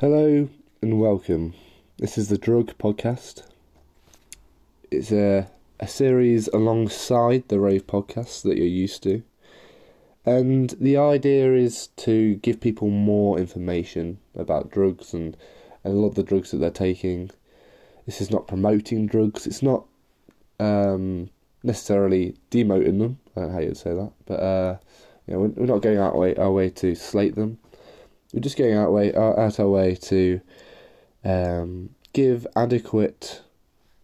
Hello and welcome. This is the Drug Podcast. It's a, a series alongside the Rave Podcast that you're used to. And the idea is to give people more information about drugs and, and a lot of the drugs that they're taking. This is not promoting drugs, it's not um, necessarily demoting them. I don't know how you'd say that. But uh, you know, we're, we're not going out way, our way to slate them we're just going out way out our way to um, give adequate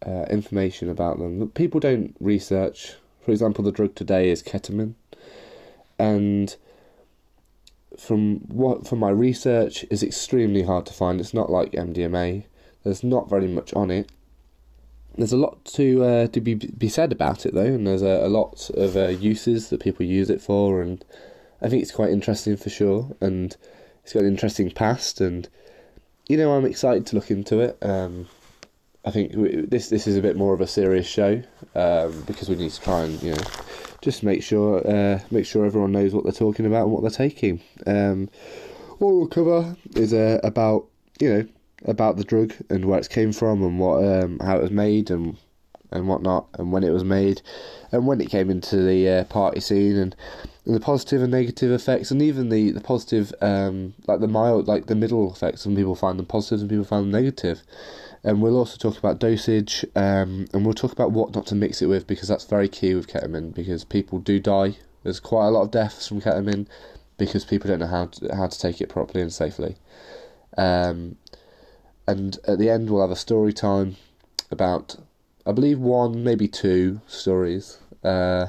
uh, information about them. People don't research. For example, the drug today is ketamine, and from what from my research is extremely hard to find. It's not like MDMA. There's not very much on it. There's a lot to uh, to be be said about it though, and there's a, a lot of uh, uses that people use it for, and I think it's quite interesting for sure. And it's got an interesting past, and you know I'm excited to look into it. Um, I think this this is a bit more of a serious show um, because we need to try and you know just make sure uh, make sure everyone knows what they're talking about and what they're taking. Um, what we'll cover is uh, about you know about the drug and where it came from and what um, how it was made and and whatnot and when it was made and when it came into the uh, party scene and the positive and negative effects, and even the the positive, um, like the mild, like the middle effects. Some people find them positive, and people find them negative. And we'll also talk about dosage, um, and we'll talk about what not to mix it with because that's very key with ketamine because people do die. There's quite a lot of deaths from ketamine because people don't know how to, how to take it properly and safely. Um, and at the end, we'll have a story time about, I believe, one, maybe two stories. Uh,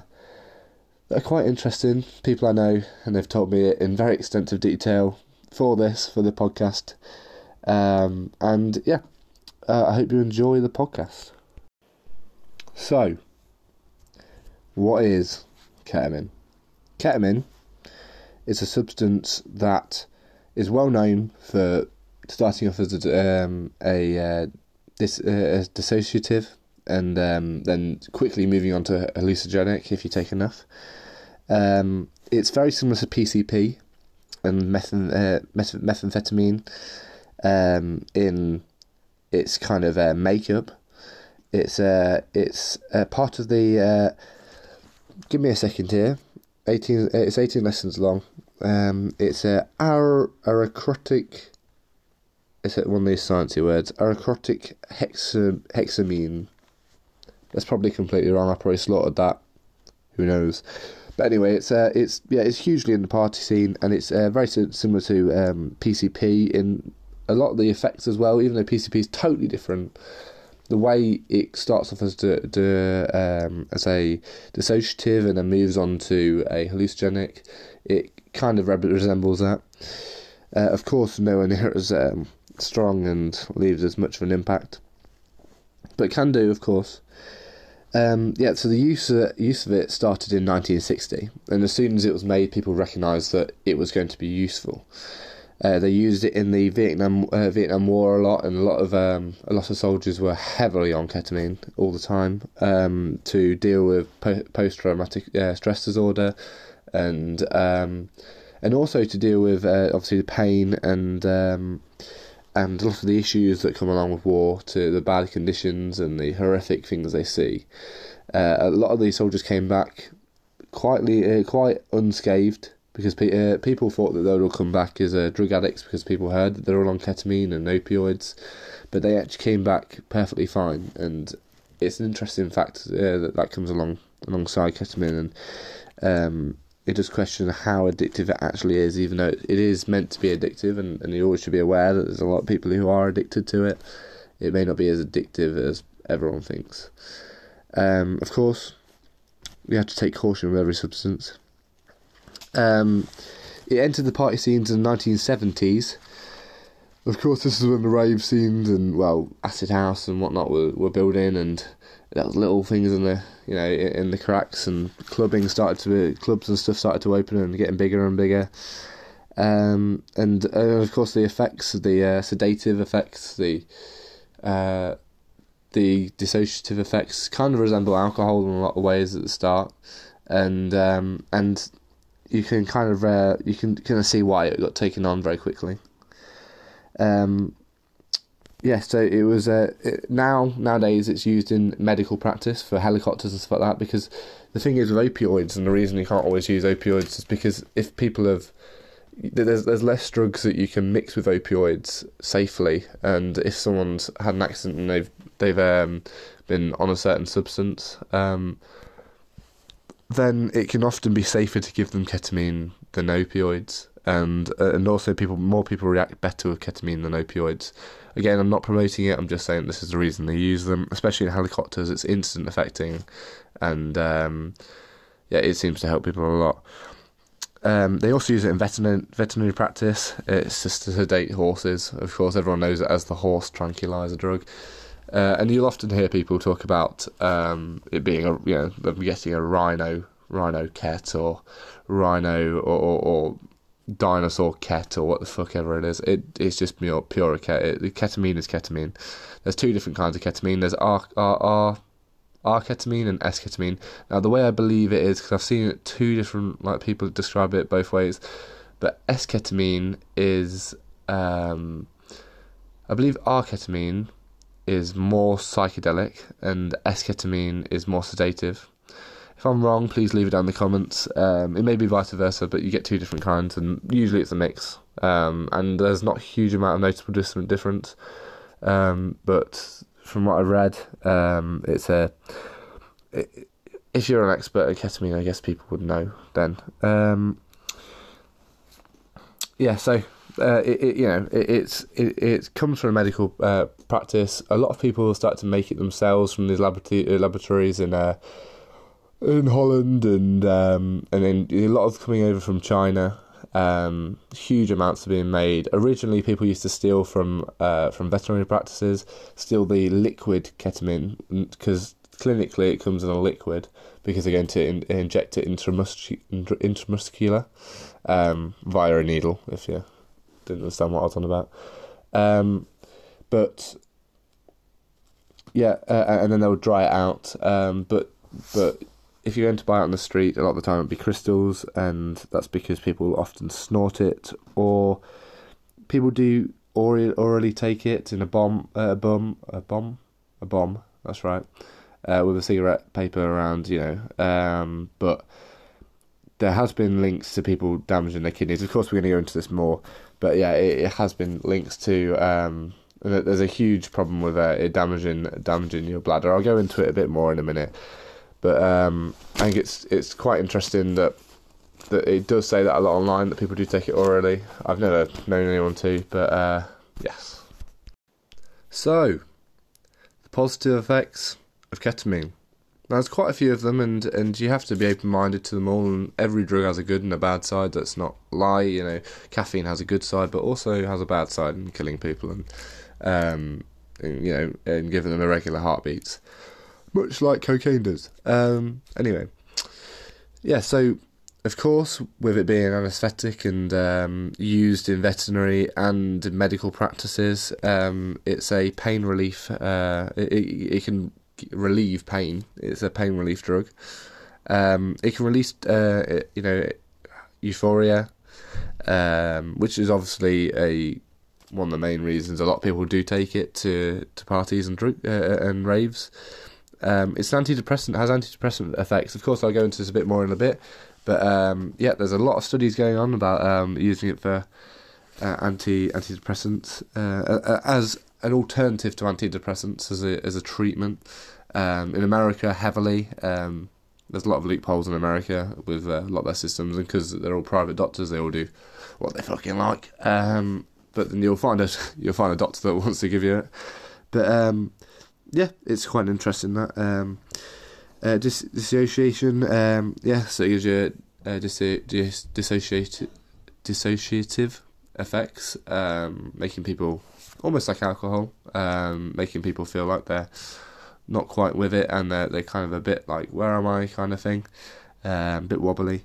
that are quite interesting. People I know, and they've told me in very extensive detail for this, for the podcast. Um, and yeah, uh, I hope you enjoy the podcast. So, what is ketamine? Ketamine is a substance that is well known for starting off as a, um, a, uh, dis, uh, dissociative and um, then quickly moving on to hallucinogenic if you take enough. Um, it's very similar to PCP and methan, uh, methamphetamine um, in its kind of uh, makeup. It's uh, it's uh, part of the. Uh, give me a second here. Eighteen. Uh, it's eighteen lessons long. Um, it's a ar- aracrotic. It's one of these sciencey words. Aracrotic hexa- hexamine. That's probably completely wrong. I probably slaughtered that. Who knows? But anyway, it's uh, it's yeah, it's hugely in the party scene, and it's uh, very similar to um, PCP in a lot of the effects as well. Even though PCP is totally different, the way it starts off as to, to um, as a dissociative and then moves on to a hallucinogenic, it kind of resembles that. Uh, of course, nowhere near as um, strong and leaves as much of an impact, but can do, of course. Um, yeah, so the use of, use of it started in 1960, and as soon as it was made, people recognised that it was going to be useful. Uh, they used it in the Vietnam uh, Vietnam War a lot, and a lot of um, a lot of soldiers were heavily on ketamine all the time um, to deal with po- post traumatic uh, stress disorder, and um, and also to deal with uh, obviously the pain and um, and a lot of the issues that come along with war, to the bad conditions and the horrific things they see. Uh, a lot of these soldiers came back quietly, uh, quite unscathed because pe- uh, people thought that they would all come back as uh, drug addicts because people heard that they're all on ketamine and opioids, but they actually came back perfectly fine. And it's an interesting fact uh, that that comes along alongside ketamine and. Um, it does question how addictive it actually is, even though it is meant to be addictive, and, and you always should be aware that there's a lot of people who are addicted to it. It may not be as addictive as everyone thinks. Um, of course, we have to take caution with every substance. Um, it entered the party scenes in the 1970s. Of course, this is when the rave scenes and, well, acid house and whatnot were, were building, and little things in the you know in the cracks and clubbing started to clubs and stuff started to open and getting bigger and bigger. Um, and of course the effects the uh, sedative effects the uh, the dissociative effects kind of resemble alcohol in a lot of ways at the start. And um, and you can kind of uh, you can kind of see why it got taken on very quickly. Um, yeah, so it was uh, it, now nowadays it's used in medical practice for helicopters and stuff like that because the thing is with opioids and the reason you can't always use opioids is because if people have there's there's less drugs that you can mix with opioids safely, and if someone's had an accident and they've they've um, been on a certain substance, um, then it can often be safer to give them ketamine than opioids, and uh, and also people more people react better with ketamine than opioids. Again, I'm not promoting it. I'm just saying this is the reason they use them, especially in helicopters. It's instant affecting, and um, yeah, it seems to help people a lot. Um, they also use it in veterinary, veterinary practice. It's just to sedate horses. Of course, everyone knows it as the horse tranquilizer drug. Uh, and you'll often hear people talk about um, it being a you know them getting a rhino rhino ket or rhino or, or, or, dinosaur ket or what the fuck ever it is. It it's just pure pure ket. It, ketamine is ketamine. There's two different kinds of ketamine. There's R R R R-ketamine and S-ketamine. Now, the way I believe it is, because I've seen it two different like people describe it both ways, but S-ketamine is, um, I believe R-ketamine is more psychedelic and S-ketamine is more sedative. If I'm wrong, please leave it down in the comments. Um, it may be vice versa, but you get two different kinds, and usually it's a mix. Um, and there's not a huge amount of noticeable difference. Um, but from what I've read, um, it's a. It, if you're an expert at ketamine, I guess people would know then. Um, yeah, so uh, it, it, you know it, it's it, it comes from a medical uh, practice. A lot of people start to make it themselves from these laboratory, laboratories in uh, in Holland and um, and then a lot of coming over from China. Um, huge amounts are being made. Originally, people used to steal from uh, from veterinary practices, steal the liquid ketamine because clinically it comes in a liquid because they're going to in- inject it intramuscu- intramuscular um, via a needle. If you didn't understand what I was on about, um, but yeah, uh, and then they'll dry it out. Um, but but if you're going to buy it on the street, a lot of the time it'll be crystals, and that's because people often snort it, or people do orally, orally take it in a bomb, uh, a bomb, a bomb, a bomb. That's right, uh, with a cigarette paper around, you know. Um, but there has been links to people damaging their kidneys. Of course, we're going to go into this more, but yeah, it, it has been links to. Um, there's a huge problem with uh, it damaging damaging your bladder. I'll go into it a bit more in a minute. But um, I think it's it's quite interesting that that it does say that a lot online that people do take it orally. I've never known anyone to, but uh, yes. So, the positive effects of ketamine. Now, there's quite a few of them, and, and you have to be open minded to them all. And every drug has a good and a bad side. That's not lie. You know, caffeine has a good side, but also has a bad side in killing people and, um, and you know, and giving them irregular heartbeats much like cocaine does. Um, anyway, yeah. So, of course, with it being anaesthetic and um, used in veterinary and medical practices, um, it's a pain relief. Uh, it, it, can relieve pain. It's a pain relief drug. Um, it can release, uh, you know, euphoria, um, which is obviously a one of the main reasons a lot of people do take it to, to parties and drink, uh, and raves. Um, it's an antidepressant, has antidepressant effects. Of course, I'll go into this a bit more in a bit. But um, yeah, there's a lot of studies going on about um, using it for uh, anti antidepressants uh, as an alternative to antidepressants as a as a treatment. Um, in America, heavily. Um, there's a lot of loopholes in America with uh, a lot of their systems, and because they're all private doctors, they all do what they fucking like. Um, but then you'll find a you'll find a doctor that wants to give you it. But yeah, it's quite interesting that. Um, uh, dis- dissociation, um, yeah, so it gives you uh, dis- dis- dissociative, dissociative effects, um, making people almost like alcohol, um, making people feel like they're not quite with it and they're, they're kind of a bit like, where am I kind of thing, um, a bit wobbly.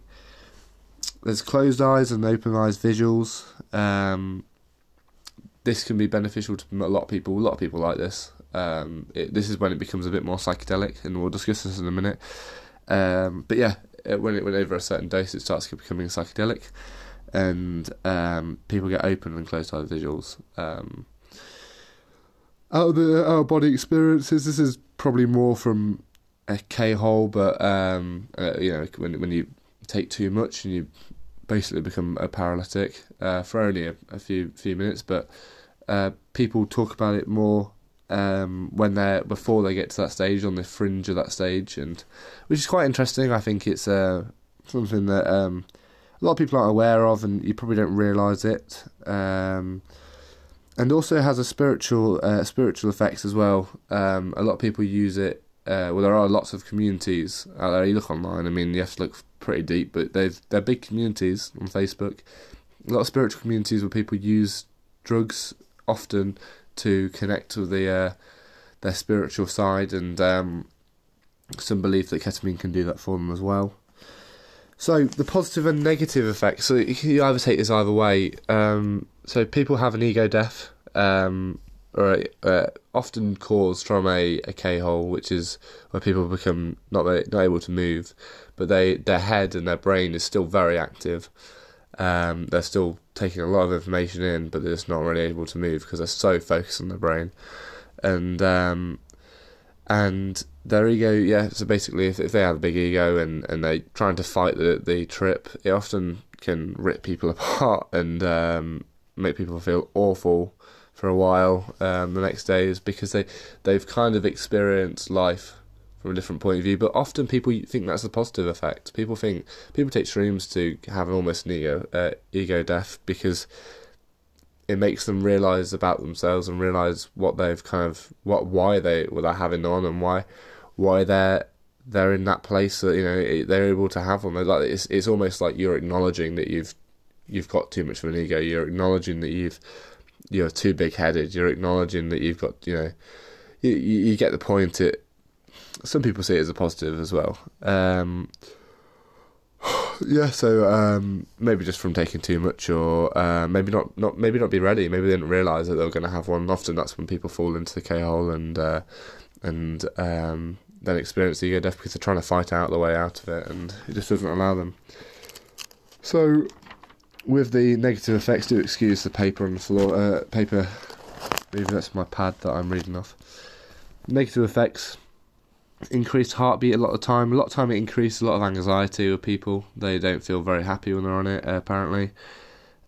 There's closed eyes and open eyes visuals. Um, this can be beneficial to a lot of people. A lot of people like this. Um, it, this is when it becomes a bit more psychedelic, and we'll discuss this in a minute. Um, but yeah, it, when it went over a certain dose, it starts becoming psychedelic. and um, people get open and closed eye visuals. Um, out of the out of body experiences, this is probably more from a K hole, but um, uh, you know when when you take too much and you basically become a paralytic uh, for only a, a, few few minutes, but uh, people talk about it more um, when they're before they get to that stage on the fringe of that stage, and which is quite interesting. I think it's uh, something that um, a lot of people aren't aware of, and you probably don't realise it. Um, and also has a spiritual uh, spiritual effects as well. Um, a lot of people use it. Uh, well, there are lots of communities out there. You look online. I mean, you have to look pretty deep, but they've they're big communities on Facebook. A lot of spiritual communities where people use drugs often to connect with the uh, their spiritual side, and um, some believe that ketamine can do that for them as well. So the positive and negative effects. So you either take this either way. Um, so people have an ego death, um, or uh, often caused from a, a K hole, which is where people become not not able to move, but they their head and their brain is still very active. Um, they're still taking a lot of information in, but they're just not really able to move because they're so focused on their brain, and um, and their ego, yeah. So basically, if, if they have a big ego and and they're trying to fight the the trip, it often can rip people apart and um, make people feel awful for a while um, the next days because they they've kind of experienced life from a different point of view. But often people think that's a positive effect. People think people take shrooms to have almost an ego uh, ego death because it makes them realize about themselves and realize what they've kind of what why they what they're having on and why why they're they're in that place that you know they're able to have one. Like it's it's almost like you're acknowledging that you've you've got too much of an ego. You're acknowledging that you've you're too big headed. You're acknowledging that you've got you know you you get the point. It some people see it as a positive as well. Um, yeah, so um, maybe just from taking too much, or uh, maybe not, not, maybe not be ready. Maybe they didn't realise that they were going to have one. Often that's when people fall into the K hole and uh, and um, then experience the ego death because they're trying to fight out the way out of it, and it just doesn't allow them. So, with the negative effects, do excuse the paper on the floor. Uh, paper, maybe that's my pad that I'm reading off. Negative effects increased heartbeat a lot of time. A lot of time it increased a lot of anxiety with people. They don't feel very happy when they're on it, uh, apparently.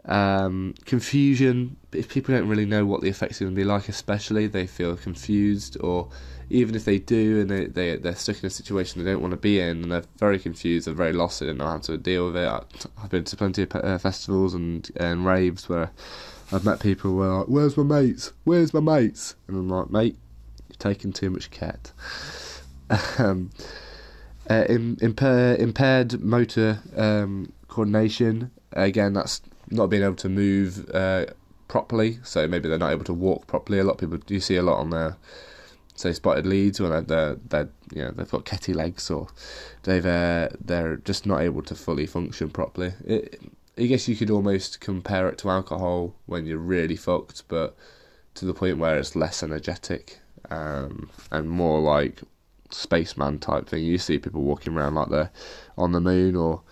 Um, confusion, if people don't really know what the effects are going to be like, especially, they feel confused, or even if they do and they, they, they're stuck in a situation they don't want to be in and they're very confused, they're very lost, they don't know how to deal with it. I've been to plenty of uh, festivals and, and raves where I've met people who are like, Where's my mates? Where's my mates? And I'm like, Mate, you're taking too much cat um, uh, impair, impaired motor um, coordination. Again, that's not being able to move uh, properly. So maybe they're not able to walk properly. A lot of people do you see a lot on their say Spotted Leeds when they're, they're, they're you know they've got ketty legs or they've uh, they're just not able to fully function properly. It, I guess you could almost compare it to alcohol when you're really fucked, but to the point where it's less energetic um, and more like spaceman type thing. You see people walking around like they're on the moon or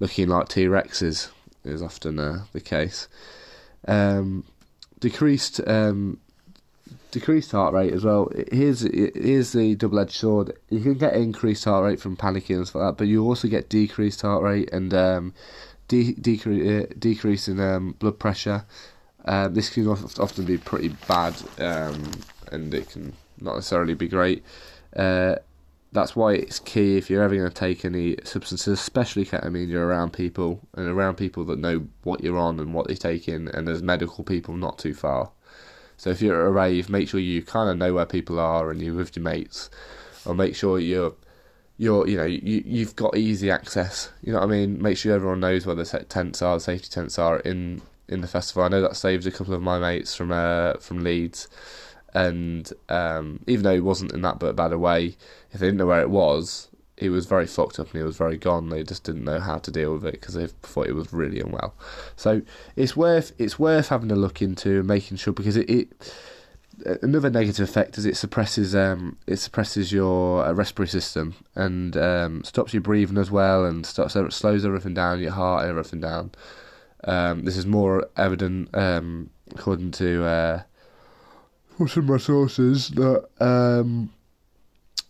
looking like T Rexes is often uh, the case. Um, decreased um, decreased heart rate as well. Here's here's the double edged sword. You can get increased heart rate from panicking and stuff like that, but you also get decreased heart rate and um, de- decre- uh, decrease in um, blood pressure. Uh, this can often be pretty bad, um, and it can not necessarily be great. Uh, that's why it's key if you're ever going to take any substances, especially ketamine, you're around people and around people that know what you're on and what they're taking, and there's medical people not too far. So if you're at a rave, make sure you kind of know where people are and you're with your mates, or make sure you're you're you know you you've got easy access. You know what I mean? Make sure everyone knows where the tents are, the safety tents are in in the festival. I know that saved a couple of my mates from uh, from Leeds and um, even though he wasn't in that but bad a way, if they didn't know where it was, he was very fucked up and he was very gone. They just didn't know how to deal with it because they thought he was really unwell. So it's worth it's worth having a look into and making sure because it, it another negative effect is it suppresses um, it suppresses your uh, respiratory system and um, stops you breathing as well and stops slows everything down your heart everything down Um, this is more evident, um, according to uh, what's in my sources, that um,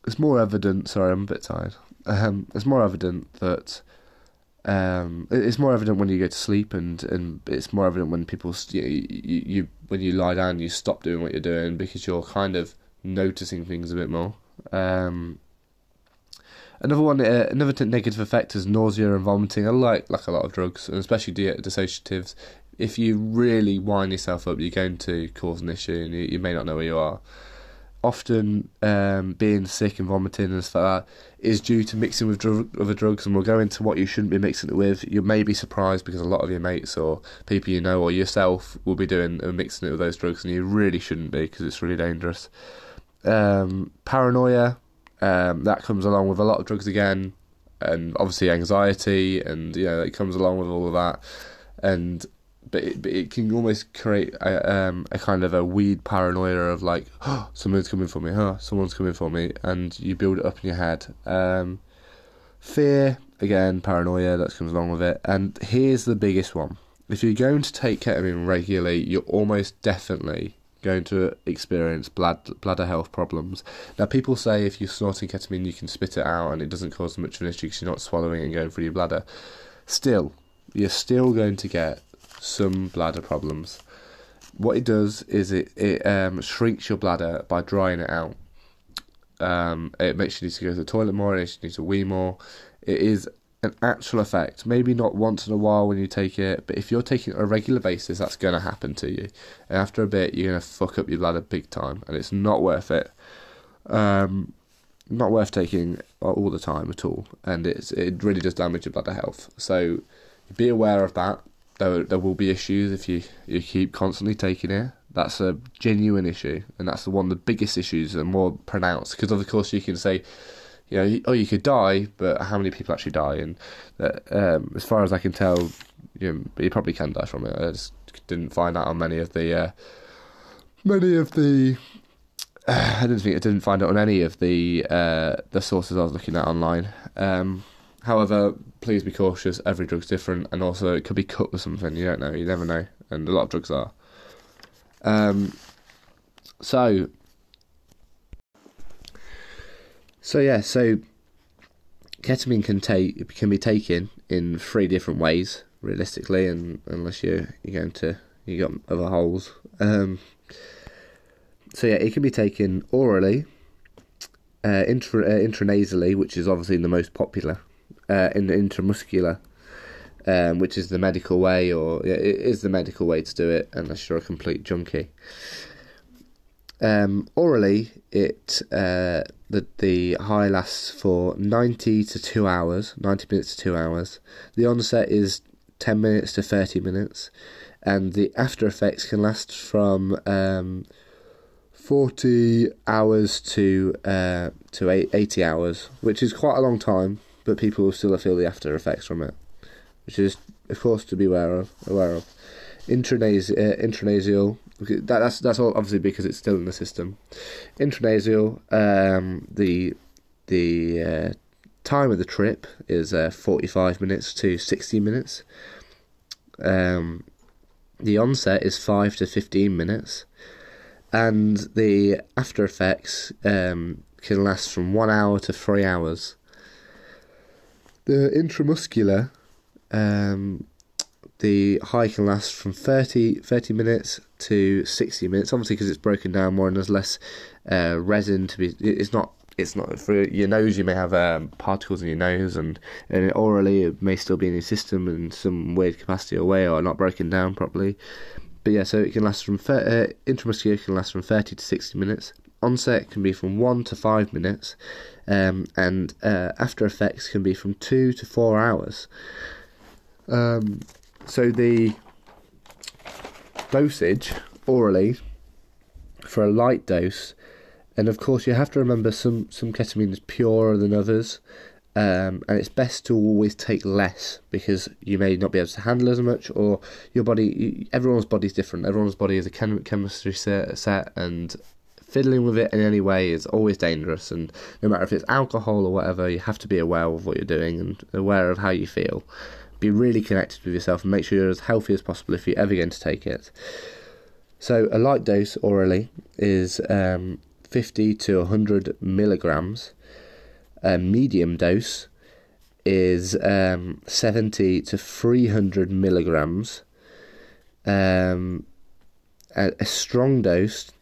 it's more evident. Sorry, I'm a bit tired. Um, it's more evident that um, it's more evident when you go to sleep, and, and it's more evident when people you, you, you when you lie down, you stop doing what you're doing because you're kind of noticing things a bit more. Um, another one, uh, another negative effect is nausea and vomiting. I like like a lot of drugs, and especially dissociatives. If you really wind yourself up, you're going to cause an issue, and you, you may not know where you are often um, being sick and vomiting and stuff like that is due to mixing with other drugs, and we'll go into what you shouldn't be mixing it with. You may be surprised because a lot of your mates or people you know or yourself will be doing and mixing it with those drugs, and you really shouldn't be because it's really dangerous. Um, paranoia um, that comes along with a lot of drugs again, and obviously anxiety, and you know it comes along with all of that, and but it, but it can almost create a, um, a kind of a weed paranoia of like, oh, someone's coming for me, huh? Someone's coming for me, and you build it up in your head. Um, fear, again, paranoia that comes along with it. And here's the biggest one: if you're going to take ketamine regularly, you're almost definitely going to experience blood, bladder health problems. Now, people say if you're snorting ketamine, you can spit it out and it doesn't cause much of an issue because you're not swallowing it and going through your bladder. Still, you're still going to get some bladder problems. What it does is it it um, shrinks your bladder by drying it out. Um, it makes you need to go to the toilet more. It makes you need to wee more. It is an actual effect. Maybe not once in a while when you take it, but if you're taking it on a regular basis, that's going to happen to you. And after a bit, you're going to fuck up your bladder big time, and it's not worth it. Um, not worth taking all the time at all, and it's it really does damage your bladder health. So be aware of that there there will be issues if you you keep constantly taking it. That's a genuine issue, and that's the one of the biggest issues and more pronounced. Because of course you can say, you know, oh you could die, but how many people actually die? And uh, um, as far as I can tell, you know, you probably can die from it. I just didn't find out on many of the uh, many of the. I didn't think I didn't find out on any of the uh, the sources I was looking at online. Um, However, please be cautious. Every drug's different, and also it could be cut with something. You don't know. You never know, and a lot of drugs are. Um. So. So yeah. So. Ketamine can take can be taken in three different ways, realistically, and unless you you're going to you got other holes. Um. So yeah, it can be taken orally, uh, intra, uh, intranasally, which is obviously the most popular uh, in the intramuscular, um, which is the medical way, or yeah, it is the medical way to do it, unless you're a complete junkie. Um, orally, it uh, the the high lasts for ninety to two hours, ninety minutes to two hours. The onset is ten minutes to thirty minutes, and the after effects can last from um, forty hours to uh, to eighty hours, which is quite a long time but people will still feel the after effects from it, which is, of course, to be aware of. Aware of. Uh, intranasal. That, that's that's all obviously because it's still in the system. Intranasal. Um, the the uh, time of the trip is uh, forty five minutes to sixty minutes. Um, the onset is five to fifteen minutes, and the after effects um, can last from one hour to three hours. The intramuscular, um, the high can last from 30, 30 minutes to 60 minutes, obviously because it's broken down more and there's less uh, resin to be. It's not. It's not for your nose. You may have um, particles in your nose, and, and orally it may still be in your system in some weird capacity or way, or not broken down properly. But yeah, so it can last from uh, intramuscular can last from thirty to sixty minutes. Onset can be from one to five minutes, um, and uh, after effects can be from two to four hours. Um, so the dosage orally for a light dose, and of course you have to remember some some ketamine is purer than others. Um, and it's best to always take less because you may not be able to handle as much, or your body. Everyone's body is different. Everyone's body is a chem- chemistry set, set, and fiddling with it in any way is always dangerous. And no matter if it's alcohol or whatever, you have to be aware of what you're doing and aware of how you feel. be really connected with yourself and make sure you're as healthy as possible if you're ever going to take it. So, a light dose orally is um, 50 to 100 milligrams. A medium dose is um, 70 to 300 milligrams. Um, a, a, strong dose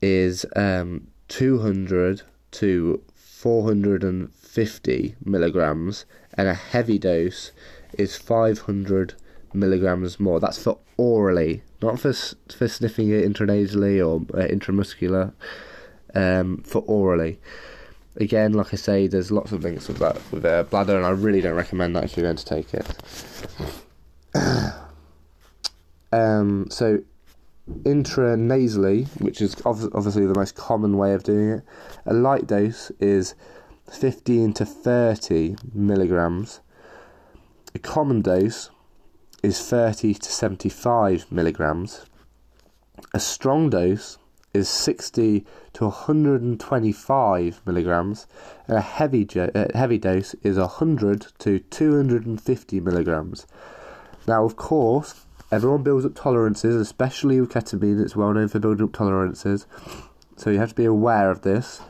is um, 200 to 450 milligrams, and a heavy dose is 500 milligrams more. That's for orally, not for for sniffing it intranasally or uh, intramuscular. Um, for orally. Again, like I say, there's lots of links with that with uh, bladder, and I really don't recommend that if you're going to take it. um, so intranasally, which is obviously the most common way of doing it, a light dose is 15 to 30 milligrams. A common dose is 30 to 75 milligrams. A strong dose is 60 to 125 milligrams, and a heavy, jo- uh, heavy dose is 100 to 250 milligrams. Now, of course, everyone builds up tolerances, especially with ketamine, it's well known for building up tolerances, so you have to be aware of this.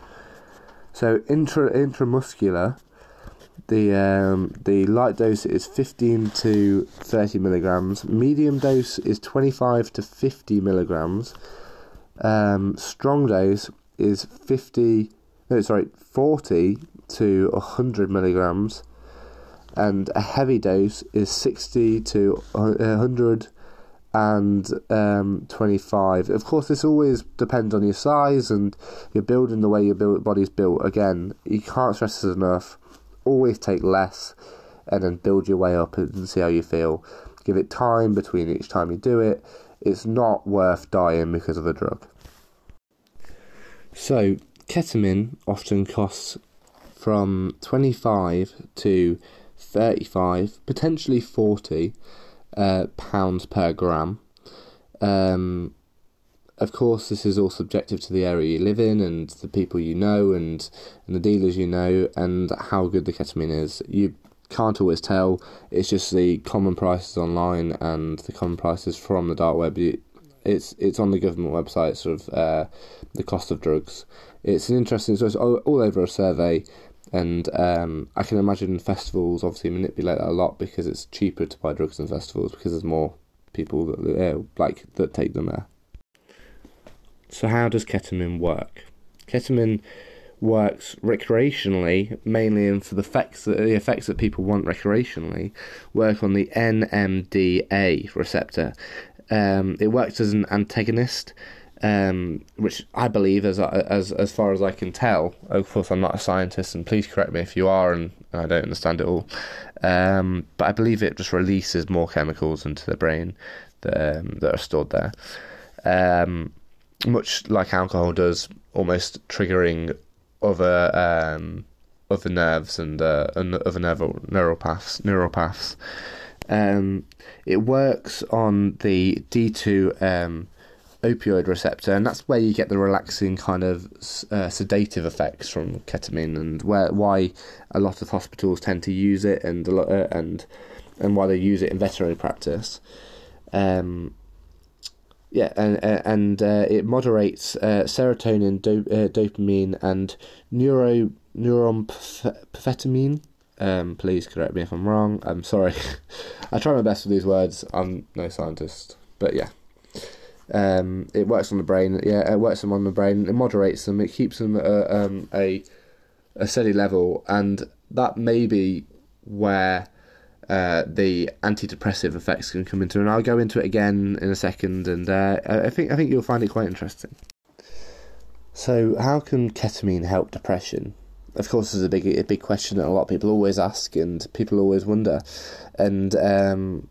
So, intra intramuscular the um, the light dose is 15 to 30 milligrams. Medium dose is 25 to 50 milligrams. Um, strong dose is 50. No, sorry, 40 to 100 milligrams, and a heavy dose is 60 to 100 and um, 25. Of course, this always depends on your size and your building the way your body's built. Again, you can't stress this enough always take less and then build your way up and see how you feel. Give it time between each time you do it. It's not worth dying because of a drug. So, ketamine often costs from 25 to 35, potentially 40 uh, pounds per gram. Um, of course, this is all subjective to the area you live in and the people you know and, and the dealers you know and how good the ketamine is. You can't always tell. It's just the common prices online and the common prices from the dark web. It's it's on the government website, sort of uh, the cost of drugs. It's an interesting. So it's all, all over a survey, and um, I can imagine festivals obviously manipulate that a lot because it's cheaper to buy drugs in festivals because there's more people that like that take them there. So, how does ketamine work? Ketamine works recreationally, mainly in for the effects that, the effects that people want recreationally, work on the NMDA receptor. Um, it works as an antagonist, um, which I believe, as as as far as I can tell. Of course, I'm not a scientist, and please correct me if you are, and, and I don't understand it all. Um, but I believe it just releases more chemicals into the brain that um, that are stored there. Um, much like alcohol does, almost triggering other um, other nerves and uh, other neural neural paths. Neural paths. Um, it works on the D two opioid receptor, and that's where you get the relaxing kind of uh, sedative effects from ketamine, and where why a lot of hospitals tend to use it, and a uh, and and why they use it in veterinary practice. Um, yeah, and and uh, it moderates uh, serotonin, do, uh, dopamine, and neuro neuroamphetamine. Um, please correct me if I'm wrong. I'm sorry. I try my best with these words. I'm no scientist, but yeah. Um, it works on the brain. Yeah, it works on the brain. It moderates them. It keeps them at um, a a steady level, and that may be where uh, the antidepressive effects can come into, and I'll go into it again in a second. And uh, I think I think you'll find it quite interesting. So, how can ketamine help depression? Of course, is a big a big question that a lot of people always ask, and people always wonder, and um,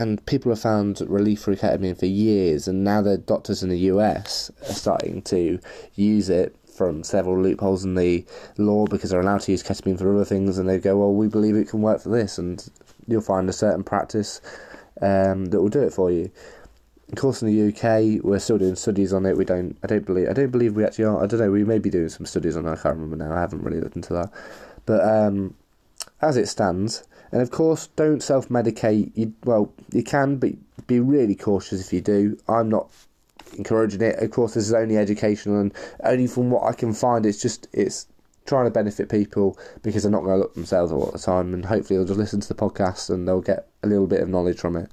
and people have found relief for ketamine for years, and now the doctors in the US are starting to use it from several loopholes in the law because they're allowed to use ketamine for other things, and they go, "Well, we believe it can work for this," and you'll find a certain practice um, that will do it for you. Of course, in the UK, we're still doing studies on it. We don't. I don't believe. I don't believe we actually are. I don't know. We may be doing some studies on it. I can't remember now. I haven't really looked into that. But um, as it stands, And of course, don't self medicate. You, well, you can, but be really cautious if you do. I'm not encouraging it. Of course, this is only educational, and only from what I can find, it's just it's trying to benefit people because they're not going to look themselves all the time, and hopefully they'll just listen to the podcast and they'll get a little bit of knowledge from it.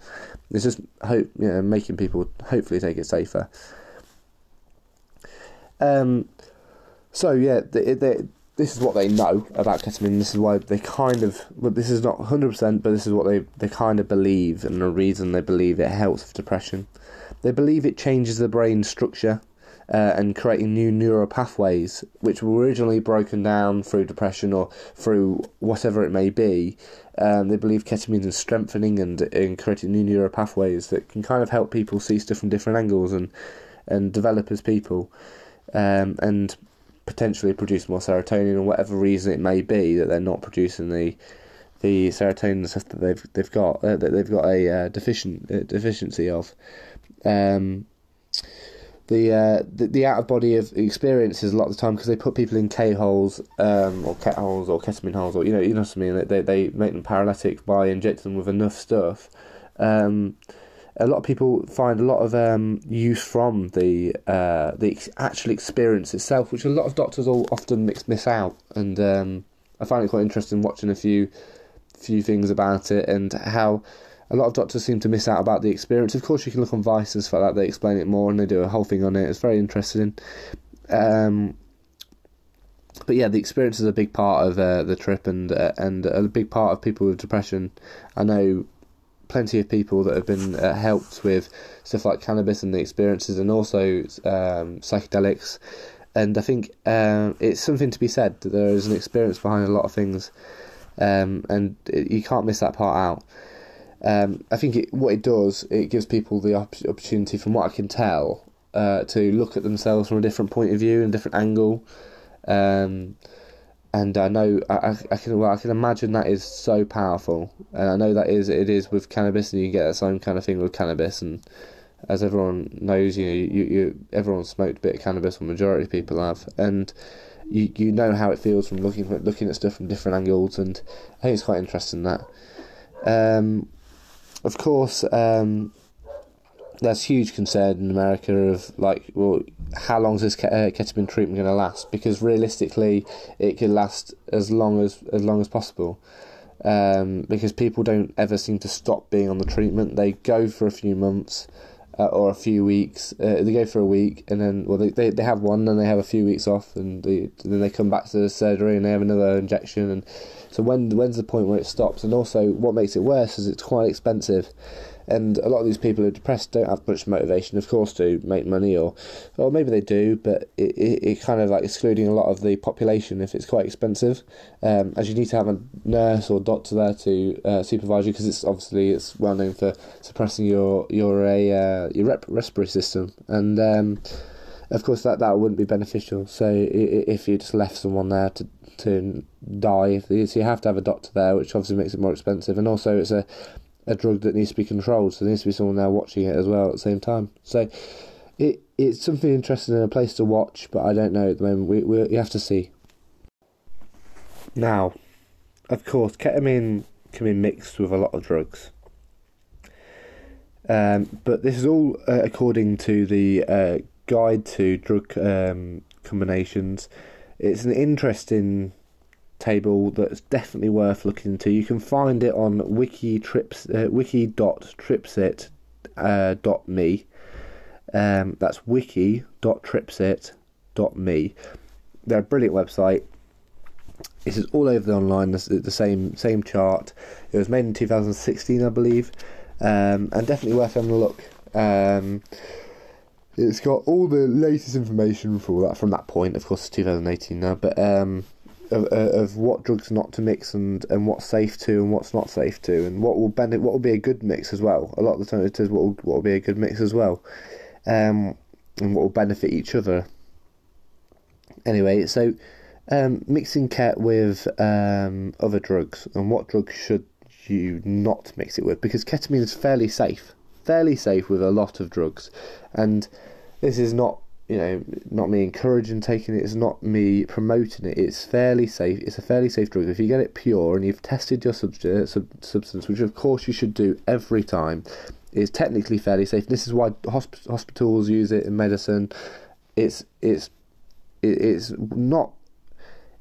It's just hope, you know, making people hopefully take it safer. Um, so yeah, they, they, this is what they know about ketamine. This is why they kind of, well, this is not hundred percent, but this is what they they kind of believe, and the reason they believe it helps with depression. They believe it changes the brain structure uh, and creating new neural pathways, which were originally broken down through depression or through whatever it may be. Um, they believe ketamine is strengthening and, and creating new neural pathways that can kind of help people see stuff from different angles and and develop as people, um, and potentially produce more serotonin or whatever reason it may be that they're not producing the the serotonin that they've they've got uh, that they've got a uh, deficient uh, deficiency of. Um, the, uh, the the out of body of experiences a lot of the time because they put people in K holes um, or ket holes or ketamine holes or you know you know what I mean they they make them paralytic by injecting them with enough stuff. Um, a lot of people find a lot of um, use from the uh, the actual experience itself, which a lot of doctors all often miss, miss out. And um, I find it quite interesting watching a few few things about it and how a lot of doctors seem to miss out about the experience. Of course, you can look on Vice and stuff like that; they explain it more and they do a whole thing on it. It's very interesting. Um, but yeah, the experience is a big part of uh, the trip and uh, and a big part of people with depression. I know plenty of people that have been uh, helped with stuff like cannabis and the experiences, and also um, psychedelics. And I think um, it's something to be said that there is an experience behind a lot of things, um, and it, you can't miss that part out. Um, I think it, what it does, it gives people the opportunity, from what I can tell, uh, to look at themselves from a different point of view and a different angle. Um, and I know I, I can well I can imagine that is so powerful, and I know that is it is with cannabis, and you get that same kind of thing with cannabis, and as everyone knows, you you, you everyone smoked a bit of cannabis, or majority of people have, and you you know how it feels from looking looking at stuff from different angles, and I think it's quite interesting that. Um, of course, um, there's huge concern in America of like, well, how long is this uh, ketamine treatment going to last? Because realistically, it could last as long as as long as possible. Um, because people don't ever seem to stop being on the treatment. They go for a few months uh, or a few weeks. Uh, they go for a week and then well they, they, they have one and they have a few weeks off and, they, then they come back to the surgery and they have another injection and so when when's the point where it stops? And also what makes it worse is it's quite expensive and a lot of these people who are depressed don't have much motivation, of course, to make money, or or maybe they do, but it, it, it kind of like excluding a lot of the population if it's quite expensive, um, as you need to have a nurse or doctor there to uh, supervise you because it's obviously it's well known for suppressing your your a uh, your rep- respiratory system, and um, of course that that wouldn't be beneficial. So if you just left someone there to to die, so you have to have a doctor there, which obviously makes it more expensive, and also it's a a drug that needs to be controlled. So there needs to be someone there watching it as well at the same time. So it it's something interesting and a place to watch, but I don't know at the moment. We we you have to see. Now, of course, ketamine can be mixed with a lot of drugs. Um, but this is all uh, according to the uh, guide to drug um, combinations. It's an interesting table that's definitely worth looking into. You can find it on wiki trips uh, wiki.tripsit uh, dot me. Um, that's wiki.tripsit.me. They're a brilliant website. This is all over the online. The, the same same chart. It was made in 2016, I believe, um, and definitely worth having a look. Um, it's got all the latest information for that from that point. Of course, it's 2018 now, but um, of, of what drugs not to mix and, and what's safe to and what's not safe to and what will benefit what will be a good mix as well. A lot of the time it says what will, what will be a good mix as well, um, and what will benefit each other. Anyway, so um, mixing ket with um, other drugs and what drugs should you not mix it with because ketamine is fairly safe, fairly safe with a lot of drugs, and this is not you know, not me encouraging taking it. It's not me promoting it. It's fairly safe. It's a fairly safe drug. If you get it pure and you've tested your substance, substance which of course you should do every time, it's technically fairly safe. This is why hosp- hospitals use it in medicine. It's it's it's not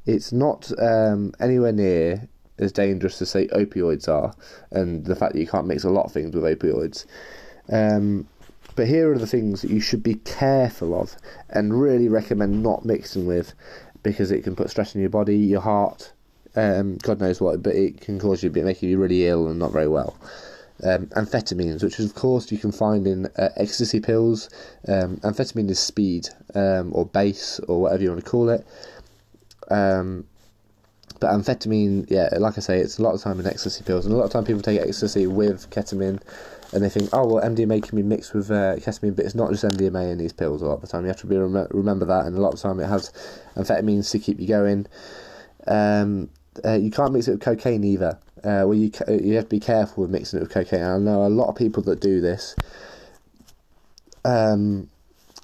it's not um, anywhere near as dangerous as say opioids are, and the fact that you can't mix a lot of things with opioids. Um, but here are the things that you should be careful of and really recommend not mixing with because it can put stress on your body, your heart, um, God knows what, but it can cause you, be making you really ill and not very well. Um, amphetamines, which of course you can find in uh, ecstasy pills. Um, amphetamine is speed um, or base or whatever you want to call it. Um, but amphetamine, yeah, like I say, it's a lot of time in ecstasy pills, and a lot of time people take ecstasy with ketamine and they think, oh well, MDMA can be mixed with uh, ketamine, but it's not just MDMA in these pills a lot of the time. You have to be rem- remember that, and a lot of the time it has amphetamines to keep you going. Um, uh, you can't mix it with cocaine either. Uh, well, you you have to be careful with mixing it with cocaine. I know a lot of people that do this. Um,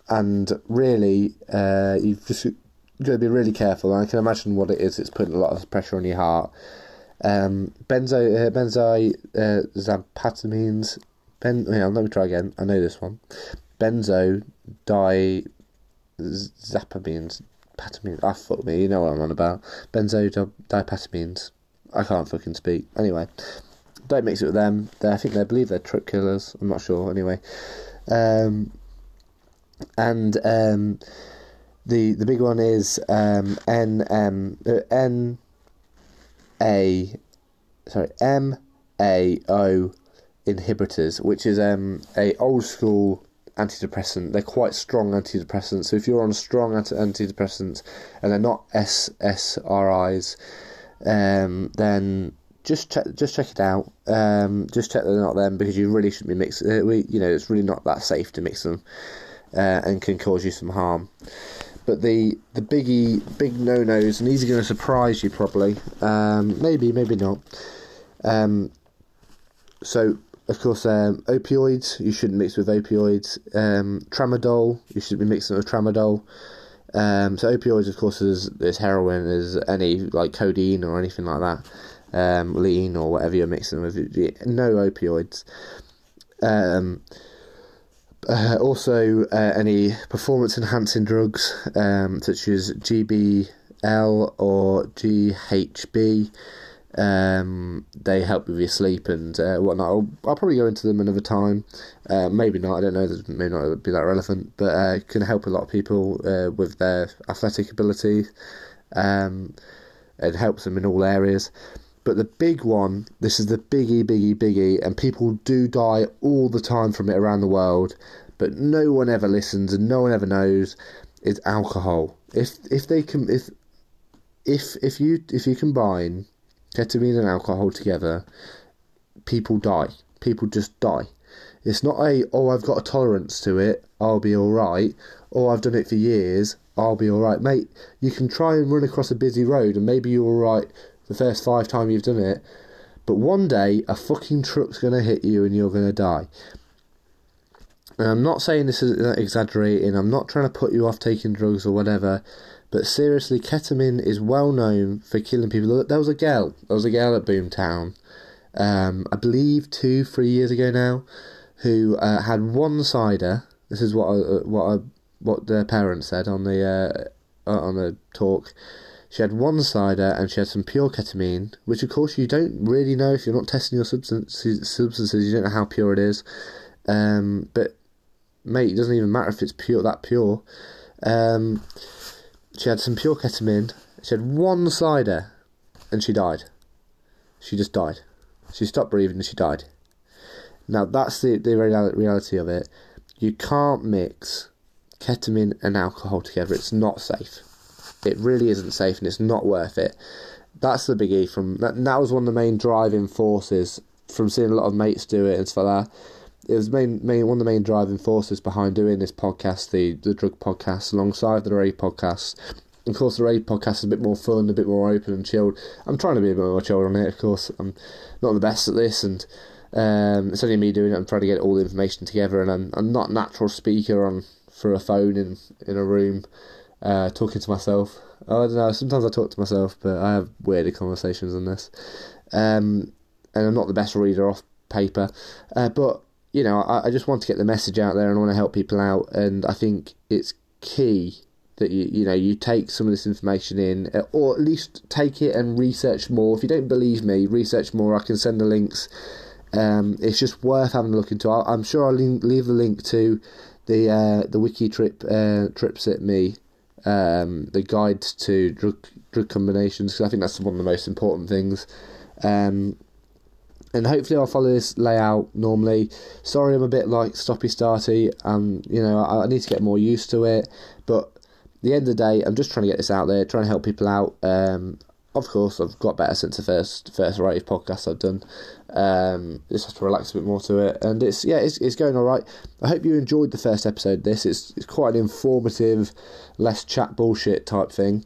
and really, uh, you've just got to be really careful. I can imagine what it is. It's putting a lot of pressure on your heart. Um, benzo, uh, benzoamphetamines Ben, on, let me try again. I know this one. Benzo di zapamines, patamines. Ah, fuck me. You know what I'm on about. Benzo dipatamines. I can't fucking speak. Anyway, don't mix it with them. They're, I think they believe they're truck killers. I'm not sure. Anyway, um, and um, the the big one is um, N M uh, N A sorry M A O inhibitors, which is um, a old school antidepressant. They're quite strong antidepressants. So if you're on strong anti- antidepressants and they're not SSRIs, um, then just check just check it out. Um, just check that they're not them because you really shouldn't be mixing. Uh, we, you know, it's really not that safe to mix them, uh, and can cause you some harm. But the the biggie big no nos, and these are going to surprise you probably. Um, maybe maybe not. Um, so of course, um, opioids you shouldn't mix with opioids. Um, tramadol you should be mixing with tramadol. Um, so opioids, of course, is, is heroin, is any like codeine or anything like that, um, lean or whatever you're mixing with. No opioids. Um, uh, also, uh, any performance enhancing drugs um, such as GBL or GHB. Um, they help with your sleep and uh, whatnot. I'll, I'll, probably go into them another time. Uh, maybe not. I don't know. They may not be that relevant, but uh, can help a lot of people uh, with their athletic ability um, and helps them in all areas. But the big one, this is the biggie, biggie, biggie, and people do die all the time from it around the world, but no one ever listens and no one ever knows. Is alcohol. If if they can if if if you if you combine ketamine and alcohol together, people die. People just die. It's not a, oh, I've got a tolerance to it, I'll be alright, or oh, I've done it for years, I'll be alright. Mate, you can try and run across a busy road and maybe you're alright the first five times you've done it, but one day a fucking truck's going to hit you and you're going to die. And I'm not saying this is uh, exaggerating, I'm not trying to put you off taking drugs or whatever, but seriously, ketamine is well known for killing people. There was a girl, there was a girl at Boomtown, um, I believe two, three years ago now, who uh, had one cider. This is what I, uh, what I, what their parents said on the uh, uh, on the talk. She had one cider and she had some pure ketamine, which of course you don't really know if you're not testing your substances. Substances, you don't know how pure it is. Um, but mate, it doesn't even matter if it's pure that pure. Um, she had some pure ketamine. She had one cider, and she died. She just died. She stopped breathing and she died. Now that's the the reality of it. You can't mix ketamine and alcohol together. It's not safe. It really isn't safe, and it's not worth it. That's the biggie. From that, that was one of the main driving forces from seeing a lot of mates do it and stuff like that it was main, main one of the main driving forces behind doing this podcast, the the drug podcast, alongside the Rave podcast. Of course, the Rave podcast is a bit more fun, a bit more open and chilled. I'm trying to be a bit more chilled on it. Of course, I'm not the best at this, and um, it's only me doing it. I'm trying to get all the information together, and I'm I'm not a natural speaker on through a phone in in a room, uh, talking to myself. I don't know. Sometimes I talk to myself, but I have weirder conversations than this. Um, and I'm not the best reader off paper, uh, but you know, I, I just want to get the message out there and I want to help people out. And I think it's key that you you know you take some of this information in, or at least take it and research more. If you don't believe me, research more. I can send the links. Um, it's just worth having a look into. i am sure I'll leave the link to the uh, the wiki trip uh, TripSit.me, um, the guide to drug drug combinations because I think that's one of the most important things. Um, and hopefully I'll follow this layout normally. Sorry, I'm a bit like stoppy starty, and you know I, I need to get more used to it. But the end of the day, I'm just trying to get this out there, trying to help people out. Um, of course, I've got better since the first first rave podcast I've done. Um, just have to relax a bit more to it, and it's yeah, it's it's going all right. I hope you enjoyed the first episode. This it's it's quite an informative, less chat bullshit type thing.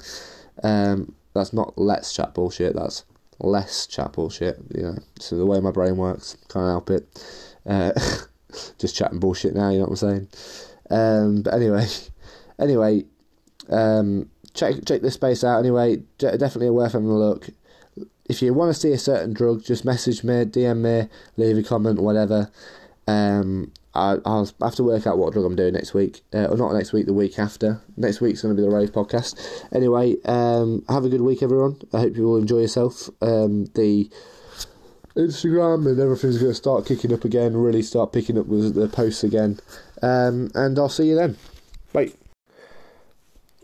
Um, that's not let's chat bullshit. That's less chat bullshit. You know, so the way my brain works, can't help it. Uh, just chatting bullshit now. You know what I'm saying? Um, but anyway, anyway, um, check check this space out. Anyway, definitely worth having a look. If you want to see a certain drug, just message me, DM me, leave a comment, whatever. Um, I, will have to work out what drug I'm doing next week, uh, or not next week, the week after. Next week's going to be the rave podcast. Anyway, um, have a good week, everyone. I hope you all enjoy yourself. Um, the Instagram and everything's going to start kicking up again. Really start picking up with the posts again. Um, and I'll see you then. Bye.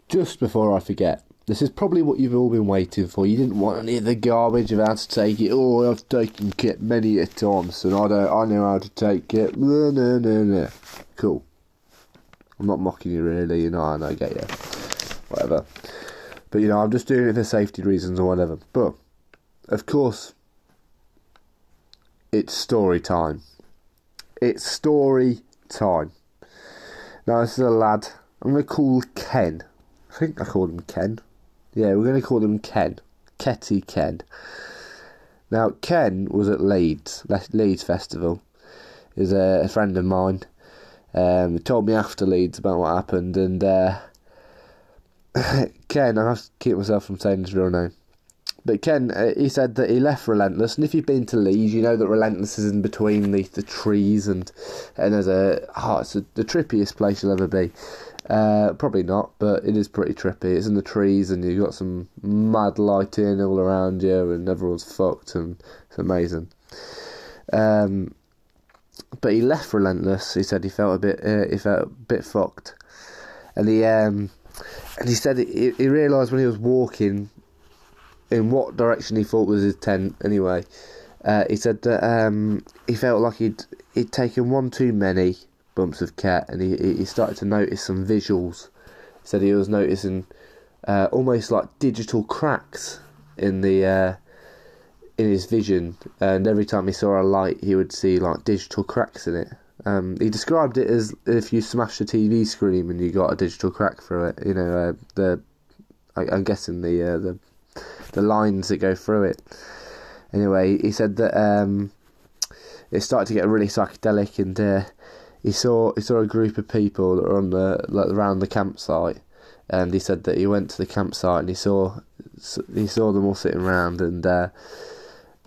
Just before I forget, this is probably what you've all been waiting for. You didn't want any of the garbage of how to take it. Oh, I've taken it many a times, and I don't. I know how to take it. No, no, no, no. Cool. I'm not mocking you, really. You know, I know, get you. Whatever. But you know, I'm just doing it for safety reasons or whatever. But of course, it's story time. It's story time. Now, this is a lad. I'm to call Ken. I think I called him Ken. Yeah, we're going to call him Ken. Ketty Ken. Now, Ken was at Leeds, Leeds Festival. He's a, friend of mine. Um, he told me after Leeds about what happened, and uh, Ken, I have to keep myself from saying his real name. But Ken, uh, he said that he left Relentless, and if you've been to Leeds, you know that Relentless is in between the, the trees, and and there's a oh, it's a, the trippiest place you'll ever be. Uh, probably not, but it is pretty trippy. It's in the trees, and you've got some mad lighting all around you, and everyone's fucked, and it's amazing. Um, but he left Relentless. He said he felt a bit, uh, he felt a bit fucked, and he um, and he said he, he realised when he was walking in what direction he thought was his tent. Anyway, uh, he said that um, he felt like he'd he'd taken one too many bumps of cat, and he he started to notice some visuals. Said he was noticing uh, almost like digital cracks in the uh, in his vision, and every time he saw a light, he would see like digital cracks in it. Um, he described it as if you smash a TV screen and you got a digital crack through it. You know uh, the I, am guessing the uh, the the lines that go through it. Anyway, he said that um, it started to get really psychedelic, and uh, he saw he saw a group of people that were on the like around the campsite, and he said that he went to the campsite and he saw he saw them all sitting around, and uh,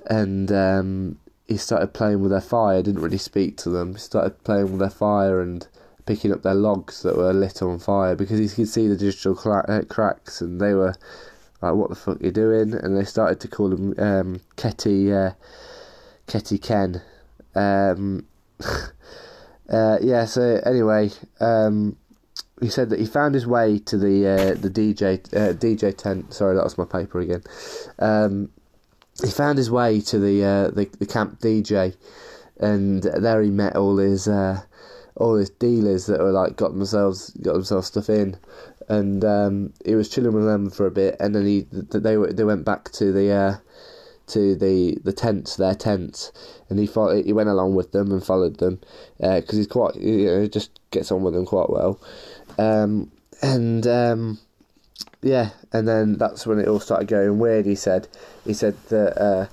and um, he started playing with their fire. Didn't really speak to them. He started playing with their fire and picking up their logs that were lit on fire because he could see the digital uh, cracks, and they were like, "What the fuck are you doing?" And they started to call him um, Ketty uh, Ketty Ken. Um, uh, yeah. So anyway, um, he said that he found his way to the uh, the DJ uh, DJ tent. Sorry, that was my paper again. Um, he found his way to the uh, the, the camp DJ, and there he met all his uh, all his dealers that were like got themselves got themselves stuff in, and um, he was chilling with them for a bit, and then he they they went back to the uh, to the the tents, their tents, and he followed, he went along with them and followed them because uh, he's quite you know just gets on with them quite well, um, and um, yeah, and then that's when it all started going weird. He said he said that. Uh,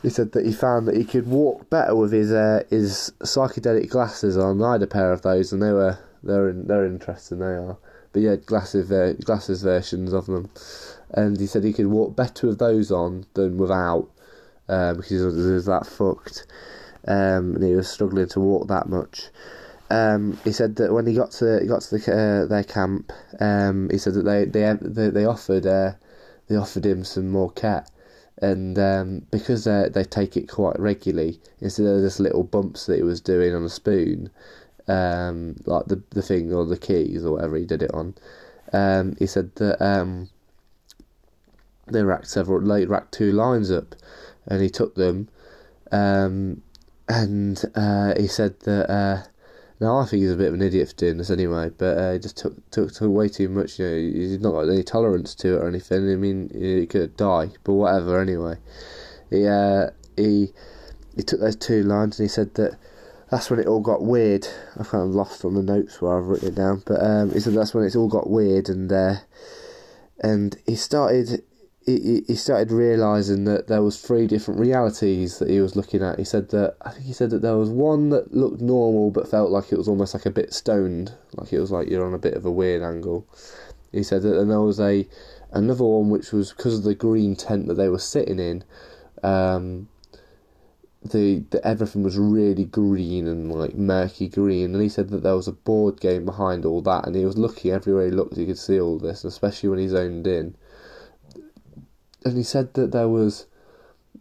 he said that he found that he could walk better with his uh, his psychedelic glasses on. I had a pair of those, and they were They're in, they're interesting. They are. But yeah, glasses uh, glasses versions of them, and he said he could walk better with those on than without, um, because he was that fucked, um, and he was struggling to walk that much. Um, he said that when he got to he got to the, uh, their camp, um, he said that they they they, they offered uh, they offered him some more cat, and um, because they they take it quite regularly, instead of just little bumps that he was doing on a spoon, um, like the the thing or the keys or whatever he did it on, um, he said that um, they racked several, they racked two lines up, and he took them, um, and uh, he said that. Uh, now I think he's a bit of an idiot for doing this anyway, but uh, he just took, took took way too much. You know, he's not got any tolerance to it or anything. I mean, he could die, but whatever. Anyway, he uh, he he took those two lines and he said that that's when it all got weird. I've kind of lost on the notes where I've written it down, but um, he said that's when it all got weird and uh, and he started he, he started realizing that there was three different realities that he was looking at. He said that I think he said that there was one that looked normal but felt like it was almost like a bit stoned, like it was like you're on a bit of a weird angle. He said that and there was a another one which was because of the green tent that they were sitting in. Um, the, the everything was really green and like murky green, and he said that there was a board game behind all that, and he was looking everywhere he looked, he could see all this, especially when he zoned in and he said that there was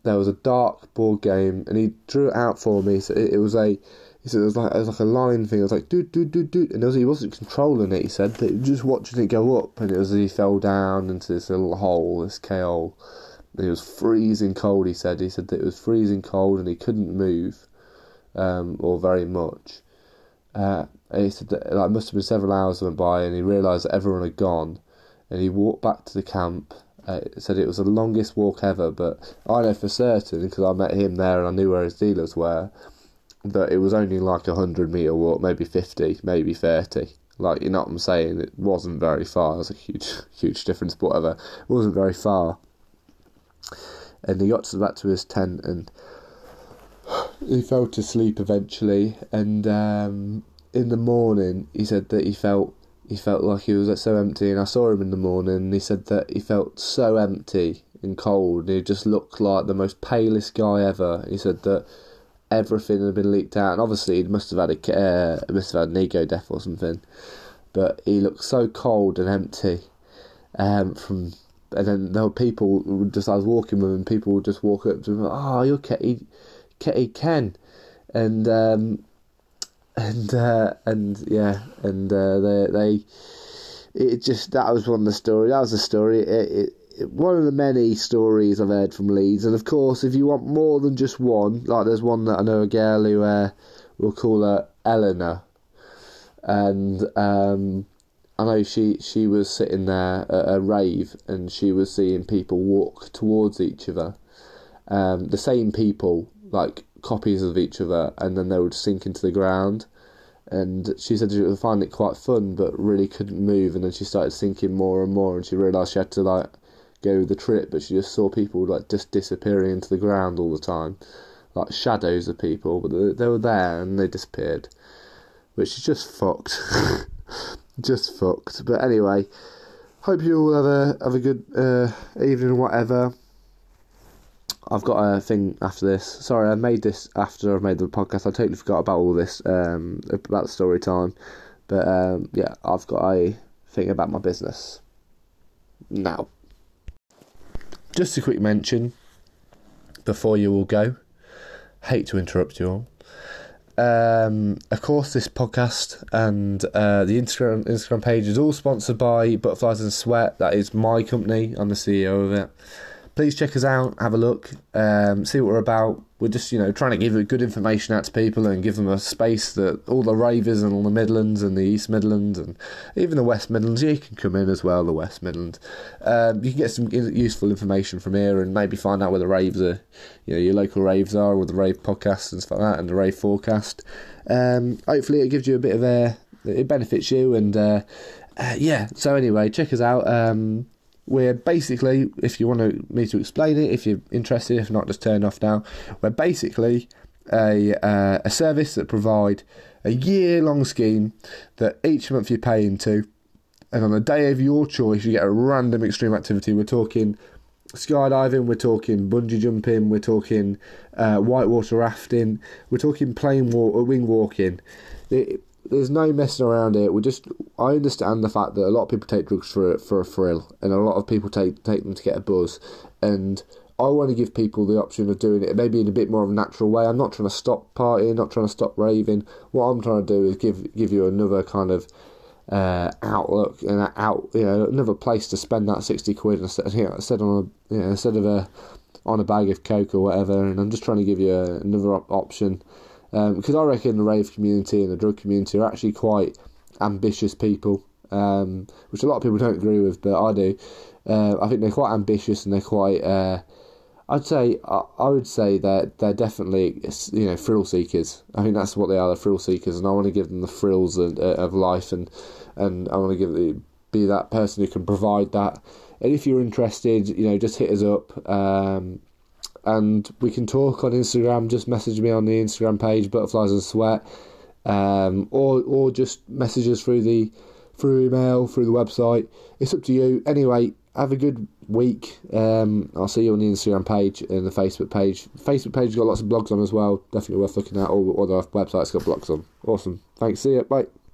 there was a dark board game, and he drew it out for me. So it, it was a he said it was like it was like a line thing. It was like do do do do, and was, he wasn't controlling it. He said that he just watching it go up, and it was he fell down into this little hole, this. And it was freezing cold. He said he said that it was freezing cold, and he couldn't move, um, or very much. Uh, he said that like must have been several hours went by, and he realised that everyone had gone, and he walked back to the camp uh, said it was the longest walk ever, but I know for certain because I met him there and I knew where his dealers were that it was only like a hundred meter walk, maybe fifty, maybe thirty. Like you know what I'm saying? It wasn't very far. It was a huge, huge difference, but whatever. It wasn't very far. And he got to back to his tent and he fell to sleep eventually. And um, in the morning, he said that he felt he felt like he was so empty. And I saw him in the morning, and he said that he felt so empty and cold. And he just looked like the most palest guy ever. He said that everything had been leaked out, and obviously he must have had a uh, must have had an ego death or something. But he looked so cold and empty. Um, from and then there were people just I was walking with him. People would just walk up to him, "Oh, you're Ketty, Ketty Ken," and um, and uh, and yeah, and uh, they they it just that was one of the story. That was the story. It, it, it, one of the many stories I've heard from Leeds, and of course, if you want more than just one, like there's one that I know a girl who uh, we'll call her Eleanor, and um, I know she she was sitting there at a rave, and she was seeing people walk towards each other, um, the same people like copies of each other, and then they would sink into the ground. And she said she would find it quite fun, but really couldn't move. And then she started sinking more and more, and she realised she had to like go the trip, but she just saw people like just disappearing into the ground all the time, like shadows of people, but they, were there and they disappeared, which is just fucked, just fucked. But anyway, hope you all have a have a good uh, evening, whatever. I've got a thing after this. Sorry, I made this after I've made the podcast. I totally forgot about all this, um, about the story time. But um, yeah, I've got a thing about my business now. Just a quick mention before you all go. Hate to interrupt you all. Um, of course, this podcast and uh, the Instagram Instagram page is all sponsored by Butterflies and Sweat. That is my company. I'm the CEO of it please check us out, have a look, um, see what we're about. We're just, you know, trying to give good information out to people and give them a space that all the ravers and all the Midlands and the East Midlands and even the West Midlands, you can come in as well, the West Midlands. Um, you can get some useful information from here and maybe find out where the raves are, you know, your local raves are, or the rave podcasts and stuff like that, and the rave forecast. Um, hopefully, it gives you a bit of a, it benefits you and, uh, uh, yeah. So anyway, check us out. Um, we're basically, if you want to, me to explain it, if you're interested, if not, just turn off now. We're basically a uh, a service that provide a year long scheme that each month you pay into, and on a day of your choice, you get a random extreme activity. We're talking skydiving, we're talking bungee jumping, we're talking uh, whitewater rafting, we're talking plane walk, uh, wing walking. It, there's no messing around here. We just I understand the fact that a lot of people take drugs for for a thrill, and a lot of people take take them to get a buzz, and I want to give people the option of doing it maybe in a bit more of a natural way. I'm not trying to stop partying, not trying to stop raving. What I'm trying to do is give give you another kind of uh, outlook and out you know another place to spend that sixty quid instead you know, instead on a you know, instead of a on a bag of coke or whatever. And I'm just trying to give you another op- option because um, I reckon the rave community and the drug community are actually quite ambitious people, um, which a lot of people don't agree with, but I do. Uh, I think they're quite ambitious and they're quite. Uh, I'd say I, I would say that they're definitely you know thrill seekers. I think that's what they are. They're thrill seekers, and I want to give them the thrills of, of life, and and I want to give the, be that person who can provide that. And if you're interested, you know, just hit us up. Um, and we can talk on Instagram. Just message me on the Instagram page, Butterflies and Sweat, um, or or just message us through the through email, through the website. It's up to you. Anyway, have a good week. Um, I'll see you on the Instagram page and the Facebook page. Facebook page got lots of blogs on as well. Definitely worth looking at. All the other websites got blogs on. Awesome. Thanks. See you. Bye.